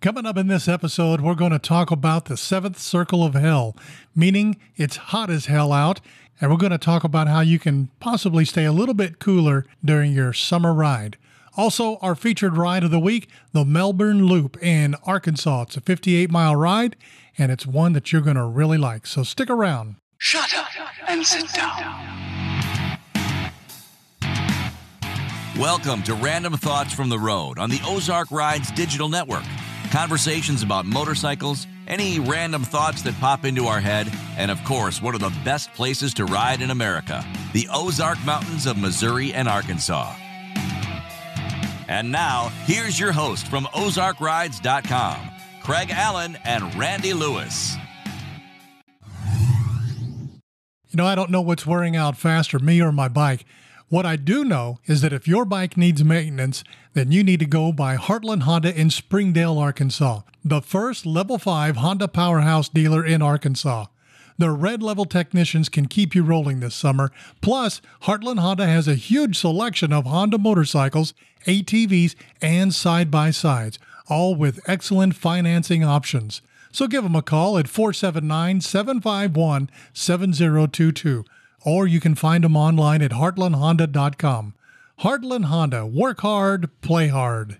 Coming up in this episode, we're going to talk about the seventh circle of hell, meaning it's hot as hell out, and we're going to talk about how you can possibly stay a little bit cooler during your summer ride. Also, our featured ride of the week, the Melbourne Loop in Arkansas. It's a 58 mile ride, and it's one that you're going to really like. So stick around. Shut up and sit down. Welcome to Random Thoughts from the Road on the Ozark Rides Digital Network. Conversations about motorcycles, any random thoughts that pop into our head, and of course, one of the best places to ride in America the Ozark Mountains of Missouri and Arkansas. And now, here's your host from OzarkRides.com, Craig Allen and Randy Lewis. You know, I don't know what's wearing out faster, me or my bike. What I do know is that if your bike needs maintenance, then you need to go by Heartland Honda in Springdale, Arkansas, the first level 5 Honda powerhouse dealer in Arkansas. Their red level technicians can keep you rolling this summer. Plus, Heartland Honda has a huge selection of Honda motorcycles, ATVs, and side by sides, all with excellent financing options. So give them a call at 479 751 7022, or you can find them online at heartlandhonda.com. Heartland Honda, work hard, play hard.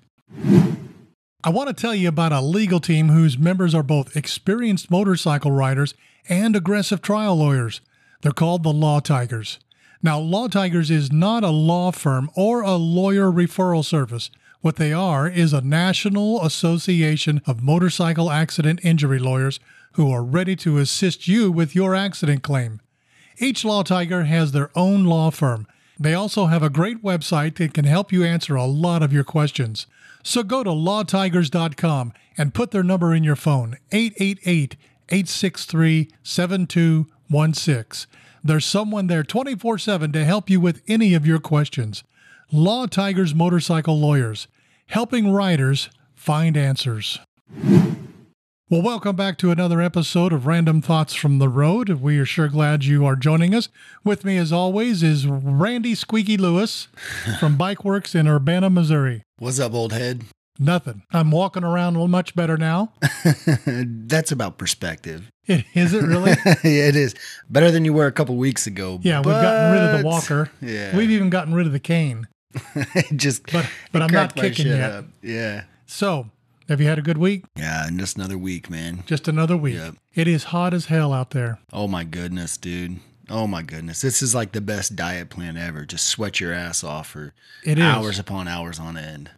I want to tell you about a legal team whose members are both experienced motorcycle riders and aggressive trial lawyers. They're called the Law Tigers. Now, Law Tigers is not a law firm or a lawyer referral service. What they are is a national association of motorcycle accident injury lawyers who are ready to assist you with your accident claim. Each Law Tiger has their own law firm. They also have a great website that can help you answer a lot of your questions. So go to lawtigers.com and put their number in your phone 888 863 7216. There's someone there 24 7 to help you with any of your questions. Law Tigers Motorcycle Lawyers, helping riders find answers. Well, welcome back to another episode of Random Thoughts from the Road. We are sure glad you are joining us. With me, as always, is Randy Squeaky Lewis from Bike Works in Urbana, Missouri. What's up, old head? Nothing. I'm walking around much better now. That's about perspective. It, is it really? yeah, it is better than you were a couple weeks ago. Yeah, we've gotten rid of the walker. Yeah, We've even gotten rid of the cane. just But but I'm not kicking yet. up. Yeah, So, have you had a good week? yeah, just another week, man. Just another week. Yep. It is hot as hell out there. Oh my goodness, dude. Oh my goodness, this is like the best diet plan ever. Just sweat your ass off for It is. hours upon hours on end.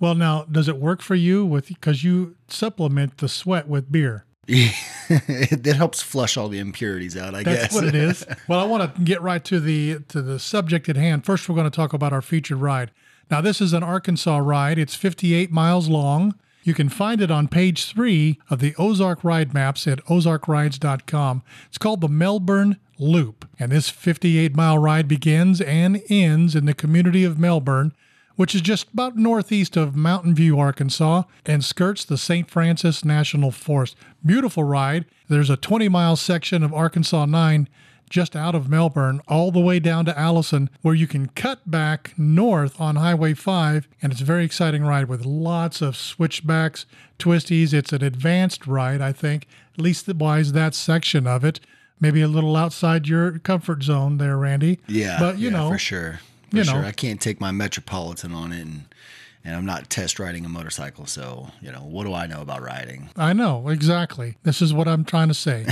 Well, now, does it work for you with because you supplement the sweat with beer? it, it helps flush all the impurities out. I That's guess That's what it is. Well, I want to get right to the to the subject at hand. First, we're going to talk about our featured ride. Now, this is an Arkansas ride. It's 58 miles long. You can find it on page three of the Ozark Ride Maps at ozarkrides.com. It's called the Melbourne Loop, and this 58 mile ride begins and ends in the community of Melbourne, which is just about northeast of Mountain View, Arkansas, and skirts the St. Francis National Forest. Beautiful ride. There's a 20 mile section of Arkansas 9 just out of Melbourne, all the way down to Allison, where you can cut back north on Highway 5. And it's a very exciting ride with lots of switchbacks, twisties. It's an advanced ride, I think, at least wise that section of it. Maybe a little outside your comfort zone there, Randy. Yeah, But, you yeah, know, for sure, for you sure. know. I can't take my Metropolitan on it, and and I'm not test riding a motorcycle, so you know what do I know about riding? I know, exactly. This is what I'm trying to say.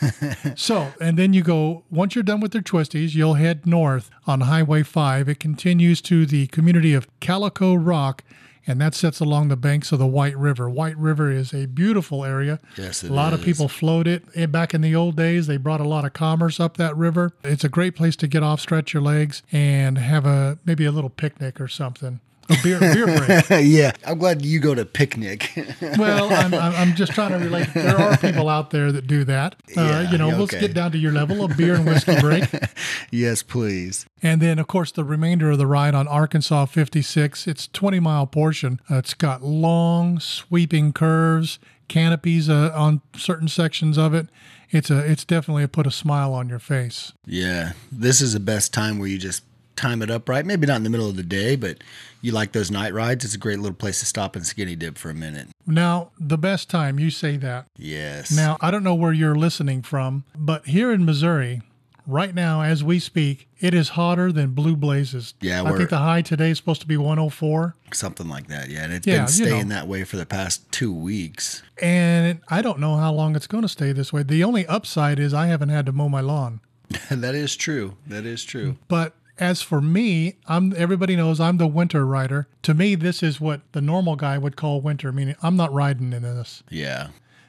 so, and then you go, once you're done with their twisties, you'll head north on Highway 5. It continues to the community of Calico Rock, and that sits along the banks of the White River. White River is a beautiful area. Yes, it a lot of people float it. Eh, Back in the old days, they brought a lot of commerce up that river. It's a great place to get off, stretch your legs, and have a maybe a little picnic or something. A beer, beer break. yeah, I'm glad you go to picnic. Well, I'm, I'm, I'm just trying to relate. There are people out there that do that. Uh, Yeah, you know, yeah, let's get down to your level of beer and whiskey break. yes, please. And then, of course, the remainder of the ride on Arkansas 56. It's 20 mile portion. Uh, it's got long, sweeping curves, canopies uh, on certain sections of it. It's a, it's definitely a put a smile on your face. Yeah, this is the best time where you just time it up right. Maybe not in the middle of the day, but you like those night rides. It's a great little place to stop and skinny dip for a minute. Now, the best time, you say that. Yes. Now, I don't know where you're listening from, but here in Missouri, right now as we speak, it is hotter than blue blazes. Yeah, I think the high today is supposed to be 104. something like that. Yeah, and it's Yeah, been you staying know. that way for the past two weeks. And I don't know how long it's going to stay this way. The only upside is I haven't had to mow my lawn. that is true. That is true. But as for me, I'm everybody knows I'm the winter rider. To me, this is what the normal guy would call winter, meaning I'm not riding in this. Yeah.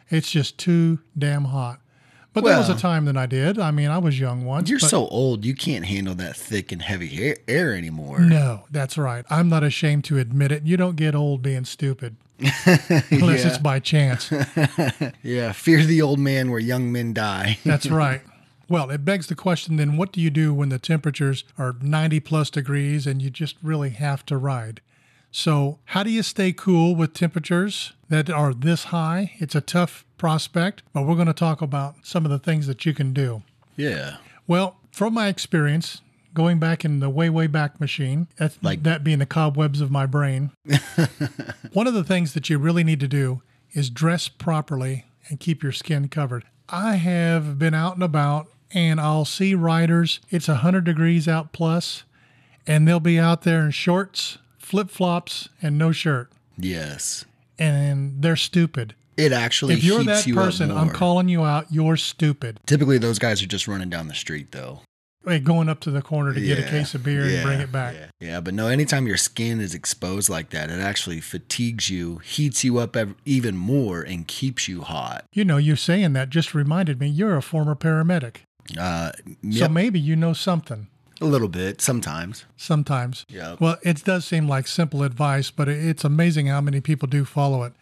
It's just too damn hot. But there was a time that I did. I mean, I was young once. You're so old, you can't handle that thick and heavy air, air anymore. No, that's right. I'm not ashamed to admit it. You don't get old being stupid. Unless it's by chance. Yeah, fear the old man where young men die. That's right. Well, it begs the question then what do you do when the temperatures are 90 plus degrees and you just really have to ride? So, how do you stay cool with temperatures that are this high? It's a tough prospect, but we're going to talk about some of the things that you can do. yeah. Well, from my experience, going back in the way, way back machine, that, Like- that being the cobwebs of my brain, one of the things that you really need to do is dress properly and keep your skin covered. I have been out and about and I'll see riders, it's 100 degrees out plus, and they'll be out there in shorts, flip flops, and no shirt. Yes. And they're stupid. It actually If you're that you person, I'm calling you out. You're stupid. Typically, those guys are just running down the street, though. Like going up to the corner to get a case of beer and bring it back. Yeah. yeah, but no, anytime your skin is exposed like that, it actually fatigues you, heats you up ev- even more, and keeps you hot. You know, you saying that just reminded me you're a former paramedic. Uh, So maybe you know something a little bit sometimes. sometimes. Yep. Well, it does seem like simple advice, but it's amazing how many people do follow it.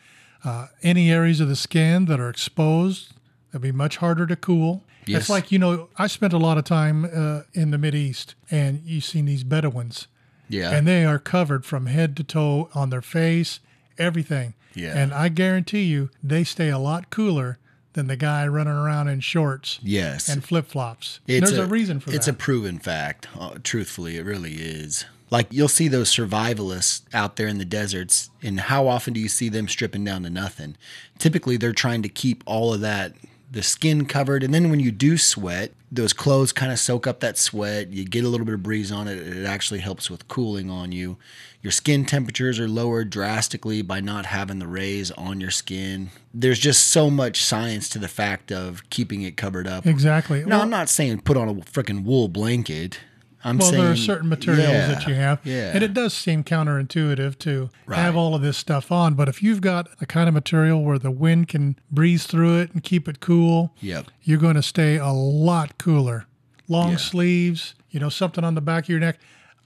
Uh, any areas of the skin that are exposed, they'll be much harder to cool. Yes. It's like, you know, I spent a lot of time uh, in the Mid East and you've seen these Bedouins Yeah, and they are covered from head to toe on their face, everything. Yeah. And I guarantee you, they stay a lot cooler than the guy running around in shorts yes. and flip flops. There's a, reason for it's that. It's a proven fact. Uh, truthfully, it really is. Like you'll see those survivalists out there in the deserts, and how often do you see them stripping down to nothing? Typically, they're trying to keep all of that, the skin covered, and then when you do sweat, those clothes kind of soak up that sweat. You get a little bit of breeze on it. It actually helps with cooling on you. Your skin temperatures are lowered drastically by not having the rays on your skin. There's just so much science to the fact of keeping it covered up. exactly. No, Well, I'm not saying put on a freaking wool blanket. I'm Well, saying there are certain materials Yeah, that you have, Yeah, and it does seem counterintuitive to have all of this stuff on. But if you've got a kind of material where the wind can breeze through it and keep it cool, Yep. you're going to stay a lot cooler. Long Yeah. sleeves, you know, something on the back of your neck.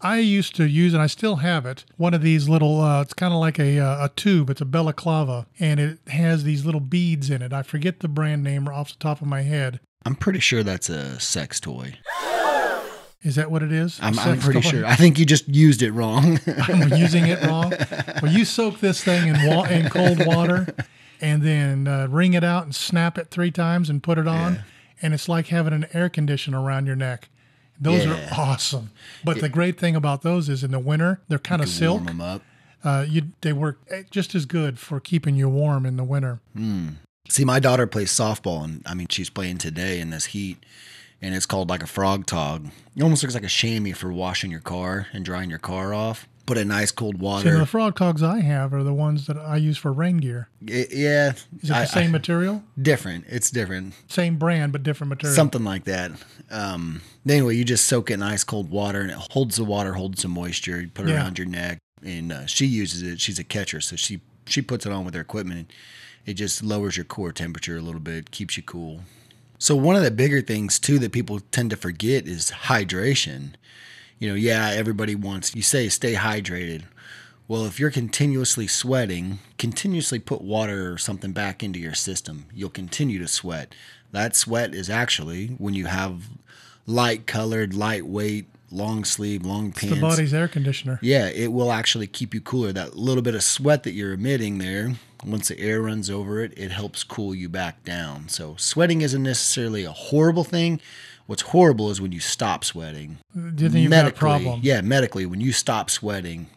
I used to use, and I still have it, one of these little, uh, it's kind of like a, uh, a tube. It's a balaclava, and it has these little beads in it. I forget the brand name off the top of my head. I'm pretty sure that's a sex toy. Is that what it is? I'm, I'm pretty toy? sure. I think you just used it wrong. I'm using it wrong. Well, you soak this thing in, wa- in cold water and then uh, wring it out and snap it three times and put it on. Yeah. And it's like having an air conditioner around your neck. Those Yeah. are awesome. But the great thing about those is in the winter, they're kind of silk. Warm them up. Uh, you, they work eh, just as good for keeping you warm in the winter. See, my daughter plays softball, and I mean, she's playing today in this heat, and it's called like a Frogg Togg. It almost looks like a chamois for washing your car and drying your car off. Put in nice cold water. the Frogg Toggs I have are the ones that I use for rain gear. It- yeah, Is it the same I- material? different. It's different. Same brand, but different material. Something like that. Um, anyway, you just soak it in ice cold water, and it holds the water, holds the moisture. You put it Yeah. around your neck, and uh, she uses it. She's a catcher, so she she puts it on with her equipment. And it just lowers your core temperature a little bit, keeps you cool. So one of the bigger things too that people tend to forget is hydration. You know, yeah, everybody wants you say stay hydrated. Well, if you're continuously sweating, continuously put water or something back into your system. You'll continue to sweat. That sweat is actually when you have light colored, lightweight, long sleeve, long It's pants. the body's air conditioner. Yeah, it will actually keep you cooler. That little bit of sweat that you're emitting there Once the air runs over it, it helps cool you back down. So sweating isn't necessarily a horrible thing. What's horrible is when you stop sweating. Do you think you've got a problem? Yeah, medically, when you stop sweating,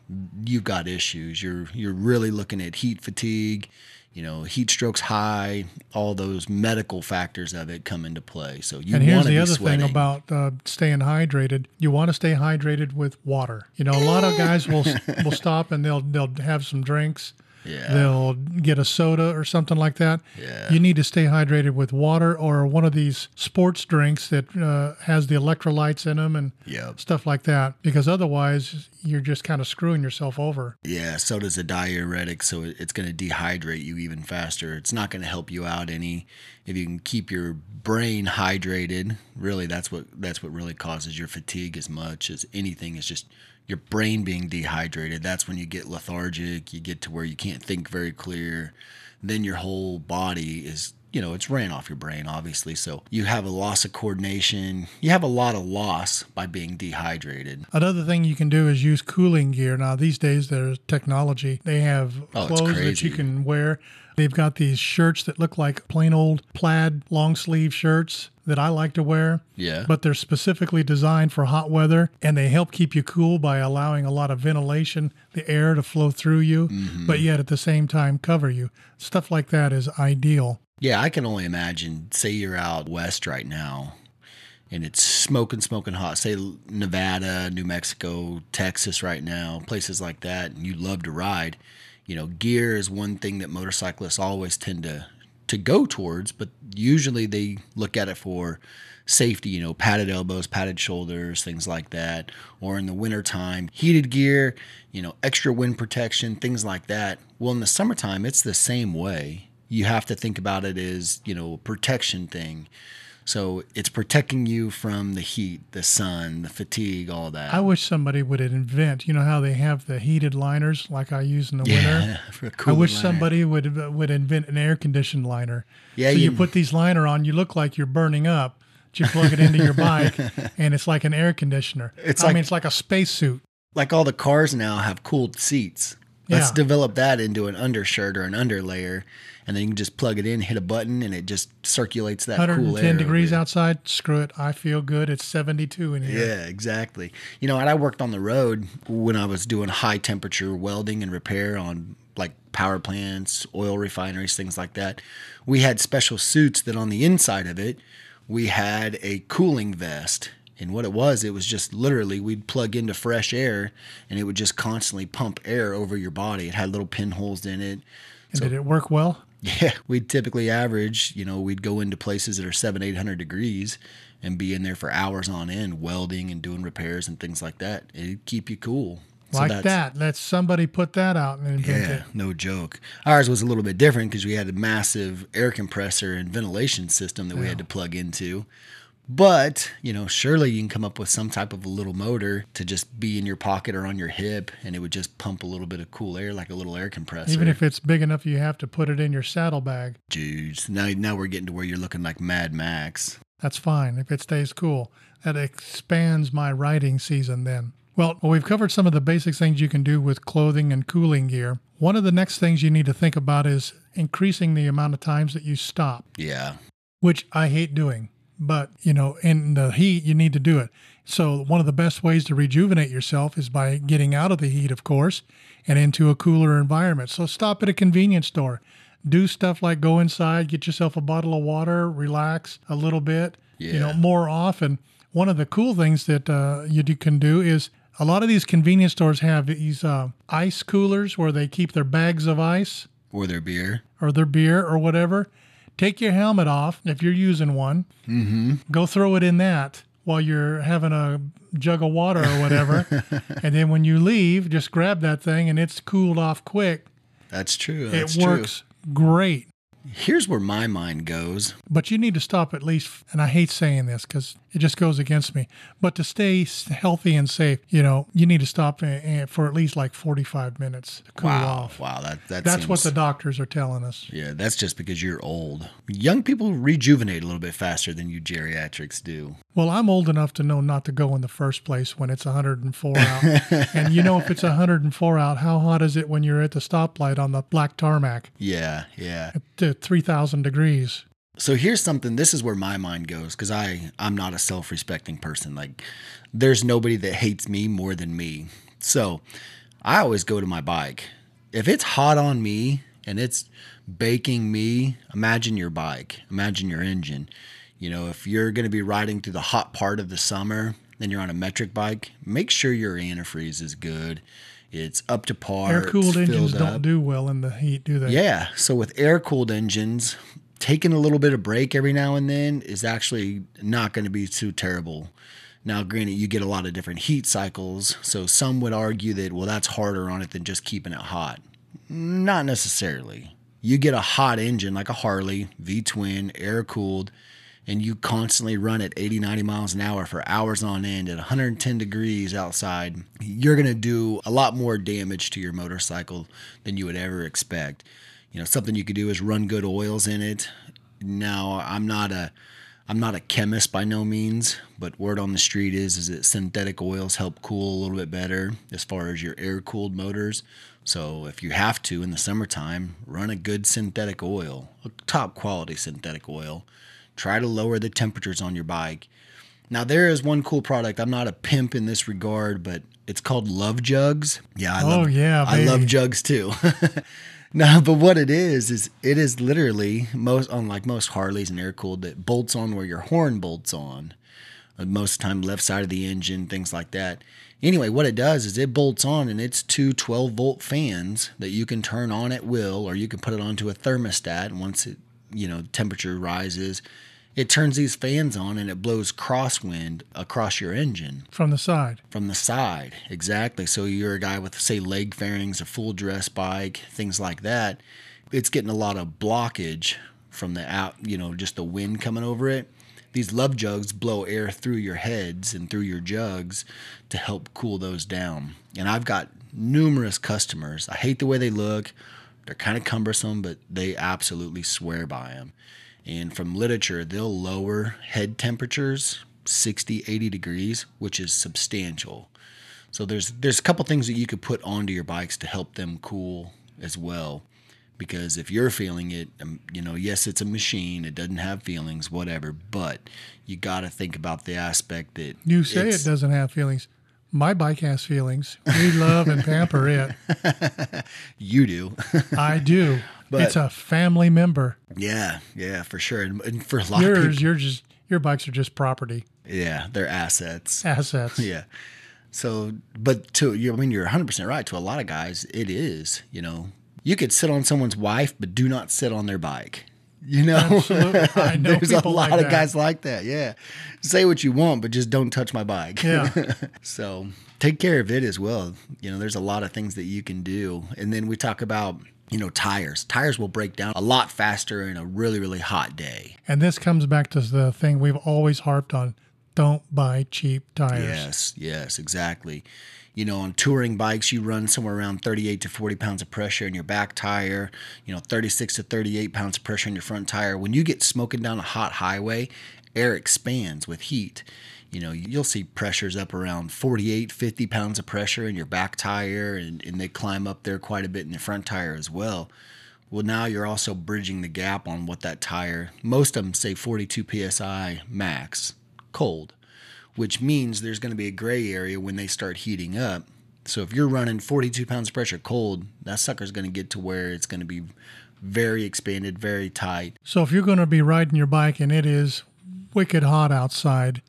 you've got issues. You're you're really looking at heat fatigue, you know, heat strokes high, all those medical factors of it come into play. So you And here's the other sweating. thing about uh, staying hydrated. You want to stay hydrated with water. You know, a lot of guys will will stop and they'll they'll have some drinks. Yeah. They'll get a soda or something like that. Yeah. You need to stay hydrated with water or one of these sports drinks that uh, has the electrolytes in them and Yep. stuff like that. Because otherwise, you're just kind of screwing yourself over. Yeah, Soda's a diuretic, so it's going to dehydrate you even faster. It's not going to help you out any if you can keep your brain hydrated. Really, that's what that's what really causes your fatigue as much as anything. Is just your brain being dehydrated. That's when you get lethargic. You get to where you can't think very clear. Then your whole body is you know it's ran off your brain obviously so you have a loss of coordination you have a lot of loss by being dehydrated Another thing you can do is use cooling gear. Now, these days, there's technology. They have Oh, clothes that you can wear. They've got these shirts that look like plain old plaid long sleeve shirts that I like to wear. Yeah. But they're specifically designed for hot weather and they help keep you cool by allowing a lot of ventilation, the air to flow through you, Mm-hmm. but yet at the same time cover you. Stuff like that is ideal. Yeah, I can only imagine. Say you're out west right now, and it's smoking, smoking hot. Say Nevada, New Mexico, Texas right now, places like that, and you love to ride. You know, gear is one thing that motorcyclists always tend to to go towards, but usually they look at it for safety, you know, padded elbows, padded shoulders, things like that. Or in the wintertime, heated gear, you know, extra wind protection, things like that. Well, in the summertime, it's the same way. You have to think about it as, you know, a protection thing. So it's protecting you from the heat, the sun, the fatigue, all that. I wish somebody would invent, you know how they have the heated liners like I use in the winter? yeah, a I wish liner. somebody would would invent an air conditioned liner. Yeah, so you, you- put these liner on, you look like you're burning up. But you plug it into your bike, and it's like an air conditioner. It's I like- mean, it's like a spacesuit. like all the cars now have cooled seats. Let's Yeah. develop that into an undershirt or an underlayer, and then you can just plug it in, hit a button, and it just circulates that cool air. over degrees outside. Screw it. I feel good. It's 72 in here. Yeah, exactly. You know, and I worked on the road when I was doing high temperature welding and repair on like power plants, oil refineries, things like that. We had special suits that on the inside of it, we had a cooling vest. And what it was, it was just literally we'd plug into fresh air and it would just constantly pump air over your body. It had little pinholes in it. And did it work well? Yeah, we'd typically average, you know, we'd go into places that are seven, eight hundred degrees and be in there for hours on end, welding and doing repairs and things like that. It'd keep you cool. So like that. Let somebody put that out and invent Yeah, it. no joke. Ours was a little bit different because we had a massive air compressor and ventilation system that we had to plug into. But, you know, surely you can come up with some type of a little motor to just be in your pocket or on your hip and it would just pump a little bit of cool air like a little air compressor. Even if it's big enough, you have to put it in your saddlebag. Jeez. Now now we're getting to where you're looking like Mad Max. That's fine if it stays cool. That expands my riding season then. Well, we've covered some of the basic things you can do with clothing and cooling gear. One of the next things you need to think about is increasing the amount of times that you stop, Yeah. which I hate doing. But, you know, in the heat, you need to do it. So, one of the best ways to rejuvenate yourself is by getting out of the heat, of course, and into a cooler environment. So, stop at a convenience store. Do stuff like go inside, get yourself a bottle of water, relax a little bit, yeah. you know, more often. One of the cool things that uh, you do, can do is a lot of these convenience stores have these uh, ice coolers where they keep their bags of ice Or their beer. or their beer or whatever. Take your helmet off if you're using one. Mm-hmm. Go throw it in that while you're having a jug of water or whatever. and then when you leave, just grab that thing and it's cooled off quick. That's true. That's it works great. Here's where my mind goes. But you need to stop at least, and I hate saying this because it just goes against me. But to stay healthy and safe, you know, you need to stop for at least like 45 minutes to cool wow, off. wow, that that That's what the doctors are telling us. Yeah, that's just because you're old. Young people rejuvenate a little bit faster than you geriatrics do. Well, I'm old enough to know not to go in the first place when it's 104 out. and you know, if it's 104 out, how hot is it when you're at the stoplight on the black tarmac Yeah, yeah. To 3,000 degrees? So here's something. This is where my mind goes because I I'm not a self-respecting person. Like, there's nobody that hates me more than me. So I always go to my bike. If it's hot on me and it's baking me, imagine your bike. Imagine your engine. You know, if you're going to be riding through the hot part of the summer and you're on a metric bike, make sure your antifreeze is good. It's up to par. Air cooled engines filled don't do well in the heat, do they? Yeah. So with air cooled engines, taking a little bit of break every now and then is actually not going to be too terrible. Now, granted, you get a lot of different heat cycles. So some would argue that, well, that's harder on it than just keeping it hot. Not necessarily. You get a hot engine like a Harley, V twin, air cooled, and you constantly run at 80, 90 miles an hour for hours on end at 110 degrees outside, you're going to do a lot more damage to your motorcycle than you would ever expect. You know, something you could do is run good oils in it. Now, I'm not a I'm not a chemist by no means, but word on the street is is that synthetic oils help cool a little bit better as far as your air cooled motors. So if you have to in the summertime, run a good synthetic oil, a top quality synthetic oil. Try to lower the temperatures on your bike. Now there is one cool product. I'm not a pimp in this regard, but it's called Love Jugs. Yeah, I Oh, love yeah, I love jugs too. no, but what it is is it is literally most unlike most Harleys and air cooled that bolts on where your horn bolts on. Uh, Most of the time, left side of the engine, things like that. Anyway, what it does is it bolts on and it's two 12 volt fans that you can turn on at will, or you can put it onto a thermostat. And once it, you know, temperature rises, it turns these fans on and it blows crosswind across your engine From the side. from the side. Exactly. So you're a guy with, say, leg fairings, a full dress bike, things like that. It's getting a lot of blockage from the out, you know, just the wind coming over it. These love jugs blow air through your heads and through your jugs to help cool those down. And I've got numerous customers. I hate the way they look. They're kind of cumbersome, but they absolutely swear by them. And from literature, they'll lower head temperatures 60, 80 degrees, which is substantial. So there's there's a couple things that you could put onto your bikes to help them cool as well. Because if you're feeling it, um, you know, yes, it's a machine, it doesn't have feelings, whatever, but you got to think about the aspect that You say it doesn't have feelings. My bike has feelings. We love and pamper it. You do. I do. But- it's a family member. yeah, yeah, for sure. And, and for a lot of Yours, people, you're just your bikes are just property yeah, they're assets. assets. Yeah. So, but to you, I mean, you're 100 percent right. To a lot of guys, it is. You know, you could sit on someone's wife, but do not sit on their bike. You know, Absolutely. I know there's a lot like of guys like that. Yeah, say what you want, but just don't touch my bike. Yeah. so take care of it as well. You know, there's a lot of things that you can do, and then we talk about. You know, tires. Tires will break down a lot faster in a really, really hot day. And this comes back to the thing we've always harped on: don't buy cheap tires. Yes, yes, exactly. You know, on touring bikes, you run somewhere around 38 to 40 pounds of pressure in your back tire, you know, 36 to 38 pounds of pressure in your front tire. When you get smoking down a hot highway, air expands with heat. You know, you'll see pressures up around 48, 50 pounds of pressure in your back tire, and, and they climb up there quite a bit in the front tire as well. Well, now you're also bridging the gap on what that tire, most of them say 42 psi max, cold which means there's going to be a gray area when they start heating up. So if you're running 42 pounds of pressure cold, that sucker's going to get to where it's going to be very expanded, very tight. So if you're going to be riding your bike and it is wicked hot outside,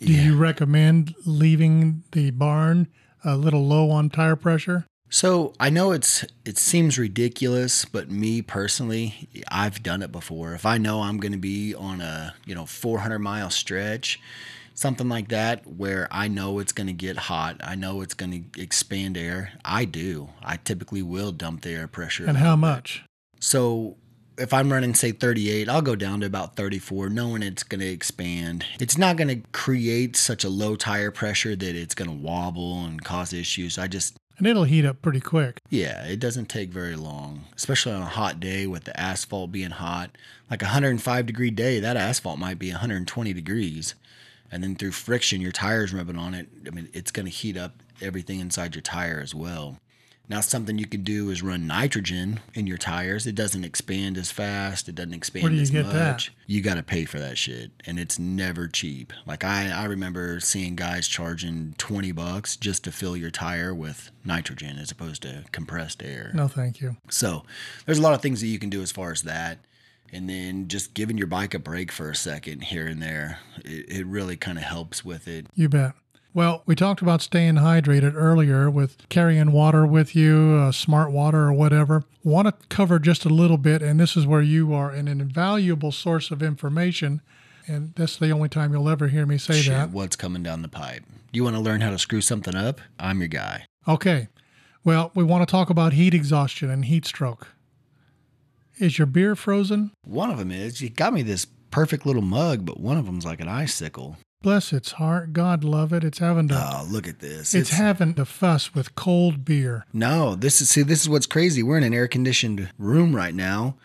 do you recommend leaving the barn a little low on tire pressure? So I know it's it seems ridiculous, but me personally, I've done it before. If I know I'm going to be on a you know 400 mile stretch, something like that, where I know it's going to get hot, I know it's going to expand air. I do. I typically will dump the air pressure. And how much? So if I'm running, say, 38, I'll go down to about 34, knowing it's going to expand. It's not going to create such a low tire pressure that it's going to wobble and cause issues. I just, And it'll heat up pretty quick. yeah, it doesn't take very long, especially on a hot day with the asphalt being hot. Like a 105 degree day, that asphalt might be 120 degrees. And then through friction, your tires rubbing on it, I mean, it's going to heat up everything inside your tire as well. Now, something you can do is run nitrogen in your tires. It doesn't expand as fast. It doesn't expand Where do you as get much. that? You got to pay for that shit, and it's never cheap. Like I, I remember seeing guys charging twenty bucks just to fill your tire with nitrogen as opposed to compressed air. No, thank you. So there's a lot of things that you can do as far as that. And then just giving your bike a break for a second here and there, it, it really kind of helps with it. You bet. Well, we talked about staying hydrated earlier with carrying water with you, uh, smart water or whatever. Want to cover just a little bit, and this is where you are an invaluable source of information. And that's the only time you'll ever hear me say Shit, that. what's coming down the pipe? You want to learn how to screw something up? I'm your guy. Okay. Well, we want to talk about heat exhaustion and heat stroke. Is your beer frozen? One of them is you got me this perfect little mug, but one of them's like an icicle. Bless its heart. God love it. It's having to. Oh, look at this. it's having to fuss with cold beer. no. This is see. This is what's crazy. We're in an air conditioned room right now,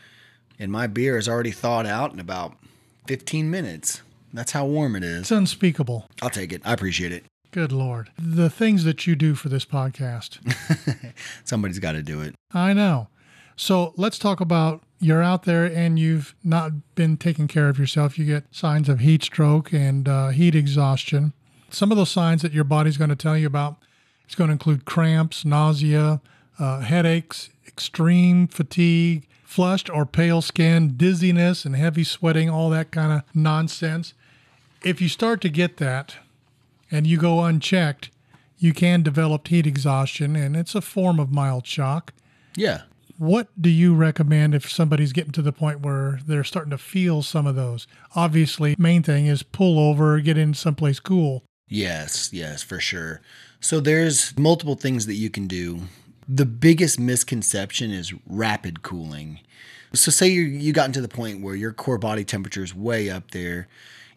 and my beer is already thawed out in about 15 minutes. That's how warm it is. It's unspeakable. I'll take it. I appreciate it. Good Lord. The things that you do for this podcast. Somebody's got to do it. I know. So let's talk about you're out there and you've not been taking care of yourself. You get signs of heat stroke and uh, heat exhaustion. Some of those signs that your body's going to tell you about it's going to include cramps, nausea, uh, headaches, extreme fatigue, flushed or pale skin, dizziness, and heavy sweating, all that kind of nonsense. If you start to get that and you go unchecked, you can develop heat exhaustion, and it's a form of mild shock. Yeah. What do you recommend if somebody's getting to the point where they're starting to feel some of those? Obviously, main thing is pull over, get in someplace cool. Yes, yes, for sure. So there's multiple things that you can do. The biggest misconception is rapid cooling. So say you you gotten to the point where your core body temperature is way up there.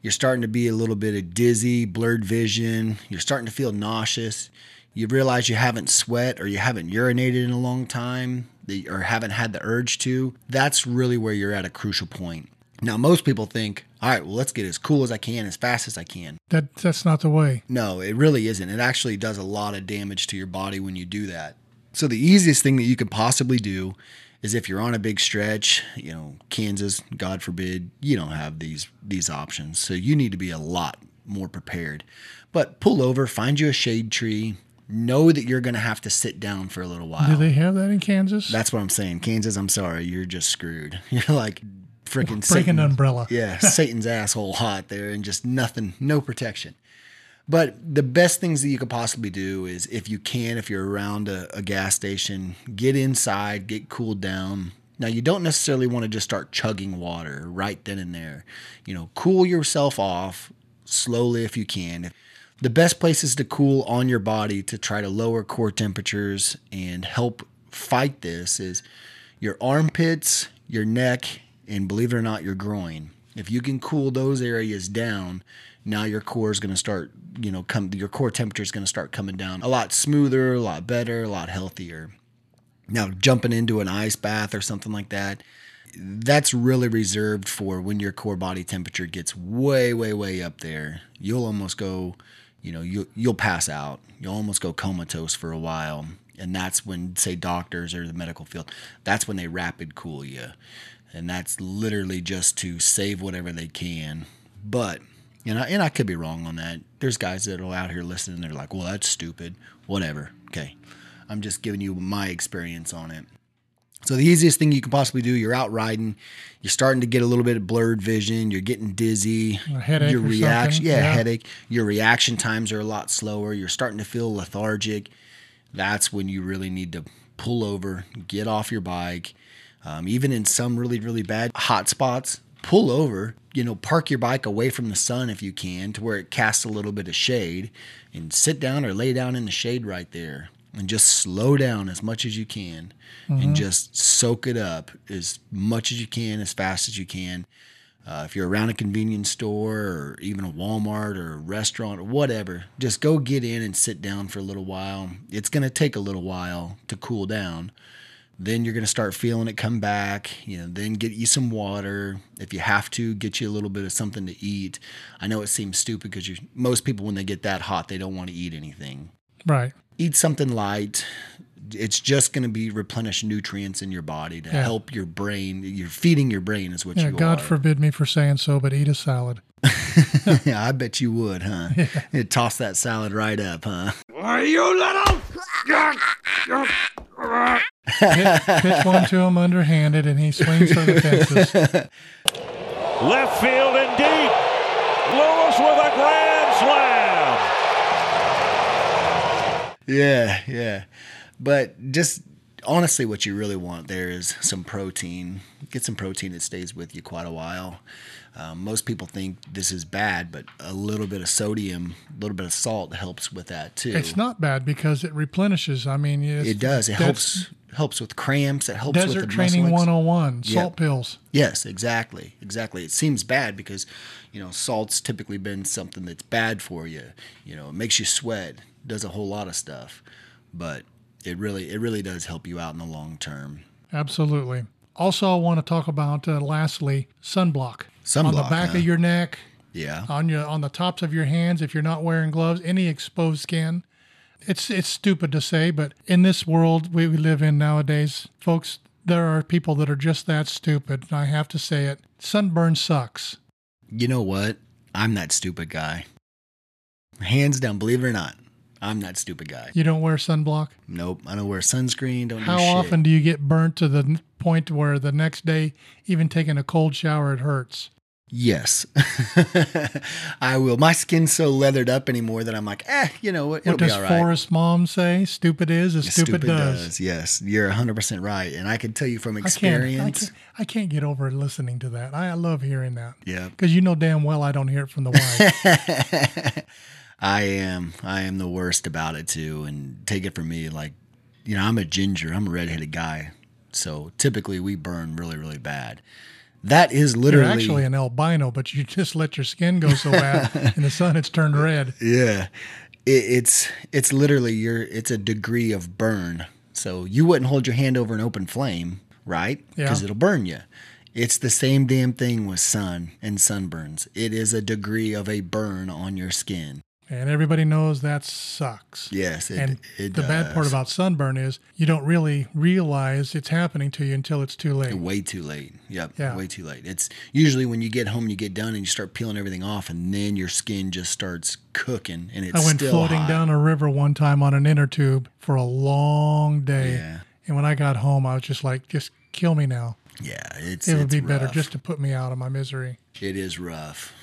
You're starting to be a little bit of dizzy, blurred vision. You're starting to feel nauseous. You realize you haven't sweat or you haven't urinated in a long time that- or haven't had the urge to. That's really where you're at a crucial point. Now, most people think, all right, well, let's get as cool as I can, as fast as I can. That that's not the way. No, it really isn't. It actually does a lot of damage to your body when you do that. So the easiest thing that you could possibly do is if you're on a big stretch, you know, Kansas, God forbid, you don't have these these options. So you need to be a lot more prepared. But pull over, find you a shade tree, know that you're going to have to sit down for a little while. Do they have that in Kansas? That's what I'm saying. Kansas, I'm sorry, you're just screwed. You're like freaking Breaking umbrella. yeah, Satan's asshole hot there and just nothing, no protection. But the best things that you could possibly do is if you can, if you're around a, a gas station, get inside, get cooled down. Now, you don't necessarily want to just start chugging water right then and there. You know, cool yourself off slowly if you can. The best places to cool on your body to try to lower core temperatures and help fight this is your armpits, your neck, and believe it or not, your groin. If you can cool those areas down, now your core is going to start, you know, come your core temperature is going to start coming down a lot smoother, a lot better, a lot healthier. Now, jumping into an ice bath or something like that, that's really reserved for when your core body temperature gets way, way, way up there. You'll almost go, you know, you you'll pass out. You'll almost go comatose for a while, and that's when, say, doctors or the medical field, that's when they rapid cool you, and that's literally just to save whatever they can. But you know, and I could be wrong on that. There's guys that are out here listening. They're like, "Well, that's stupid." Whatever. Okay, I'm just giving you my experience on it. So the easiest thing you can possibly do, you're out riding, you're starting to get a little bit of blurred vision, you're getting dizzy, your reaction, yeah, yeah. headache. Your reaction times are a lot slower. You're starting to feel lethargic. That's when you really need to pull over, get off your bike. Um, even in some really really bad hot spots, pull over. You know, park your bike away from the sun if you can, to where it casts a little bit of shade, and sit down or lay down in the shade right there. And just slow down as much as you can and just soak it up as much as you can, as fast as you can. Uh, if you're around a convenience store or even a Walmart or a restaurant or whatever, just go get in and sit down for a little while. It's going to take a little while to cool down. Then you're going to start feeling it come back. You know, then get you some water. If you have to, get you a little bit of something to eat. I know it seems stupid because most people when they get that hot, they don't want to eat anything. Right. Eat something light. It's just going to be replenish nutrients in your body to Yeah. help your brain. You're feeding your brain is what Yeah, you God are. forbid me for saying so, but eat a salad. yeah, I bet you would, huh? You'd toss that salad right up, huh? Are you little? pitch, pitch one to him underhanded, and he swings for the fences. Left field and deep. Lewis with a grand slam. Yeah, yeah. But just honestly, what you really want there is some protein. Get some protein that stays with you quite a while. Um, most people think this is bad, but a little bit of sodium, a little bit of salt helps with that too. It's not bad because it replenishes. I mean, it's, It does. It helps helps with cramps. It helps with Desert the Training muscle ex- 101, Yeah. salt pills. Yes, exactly, exactly. It seems bad because, you know, salt's typically been something that's bad for you. You know, it makes you sweat, does a whole lot of stuff, but it really, it really does help you out in the long term. Absolutely. Also, I want to talk about uh, lastly sunblock. Sunblock on the back huh? of your neck, Yeah, on your on the tops of your hands if you're not wearing gloves, any exposed skin. It's it's stupid to say, but in this world we live in nowadays, folks, there are people that are just that stupid. and I have to say it. Sunburn sucks. you know what? I'm that stupid guy. Hands down, believe it or not, I'm that stupid guy. You don't wear sunblock. Nope, I don't wear sunscreen. Don't How do often do you get burnt to the point where the next day, even taking a cold shower, it hurts? Yes, I will. My skin's so leathered up anymore that I'm like, eh, you know what? It'll What be does all right. Forrest Mom say? Stupid is as stupid, does. Yes, you're 100% right. And I can tell you from I can't, I experience. can't. I can't get over listening to that. I, I love hearing that. Yeah. Because you know damn well I don't hear it from the wife. I am. I am the worst about it too. And take it from me, like, you know, I'm a ginger. I'm a redheaded guy. So typically we burn really, really bad. That is You're literally. actually an albino, but you just let your skin go so bad in the sun it's turned red. Yeah, it, it's it's literally your it's a degree of burn. So you wouldn't hold your hand over an open flame, right? Yeah. Because it'll burn you. It's the same damn thing with sun and sunburns. It is a degree of a burn on your skin. And everybody knows that sucks. Yes, it, and it the bad part about sunburn is you don't really realize it's happening to you until it's too late. way too late. Yep, Yeah. way too late. It's usually when you get home, you get done, and you start peeling everything off, and then your skin just starts cooking, and it's I went still floating hot. down a river one time on an inner tube for a long day. Yeah. And when I got home, I was just like, just kill me now. Yeah, it's It would it's be better just to put me out of my misery. it is rough.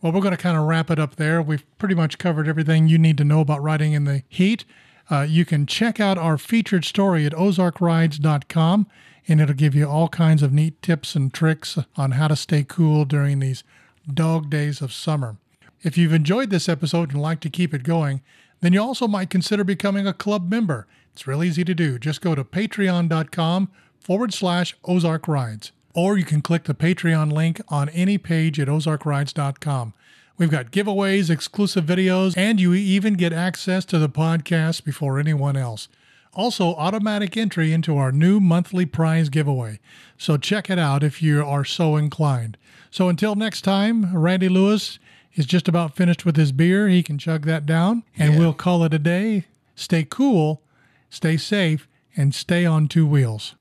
Well, we're going to kind of wrap it up there. We've pretty much covered everything you need to know about riding in the heat. Uh, you can check out our featured story at ozarkrides.com, and it'll give you all kinds of neat tips and tricks on how to stay cool during these dog days of summer. If you've enjoyed this episode and like to keep it going, then you also might consider becoming a club member. It's real easy to do. Just go to patreon.com forward slash Ozark Rides. Or you can click the Patreon link on any page at ozarkrides.com. We've got giveaways, exclusive videos, and you even get access to the podcast before anyone else. Also, automatic entry into our new monthly prize giveaway. So check it out if you are so inclined. So until next time, Randy Lewis is just about finished with his beer. He can chug that down, and we'll call it a day. Stay cool, stay safe, and stay on two wheels.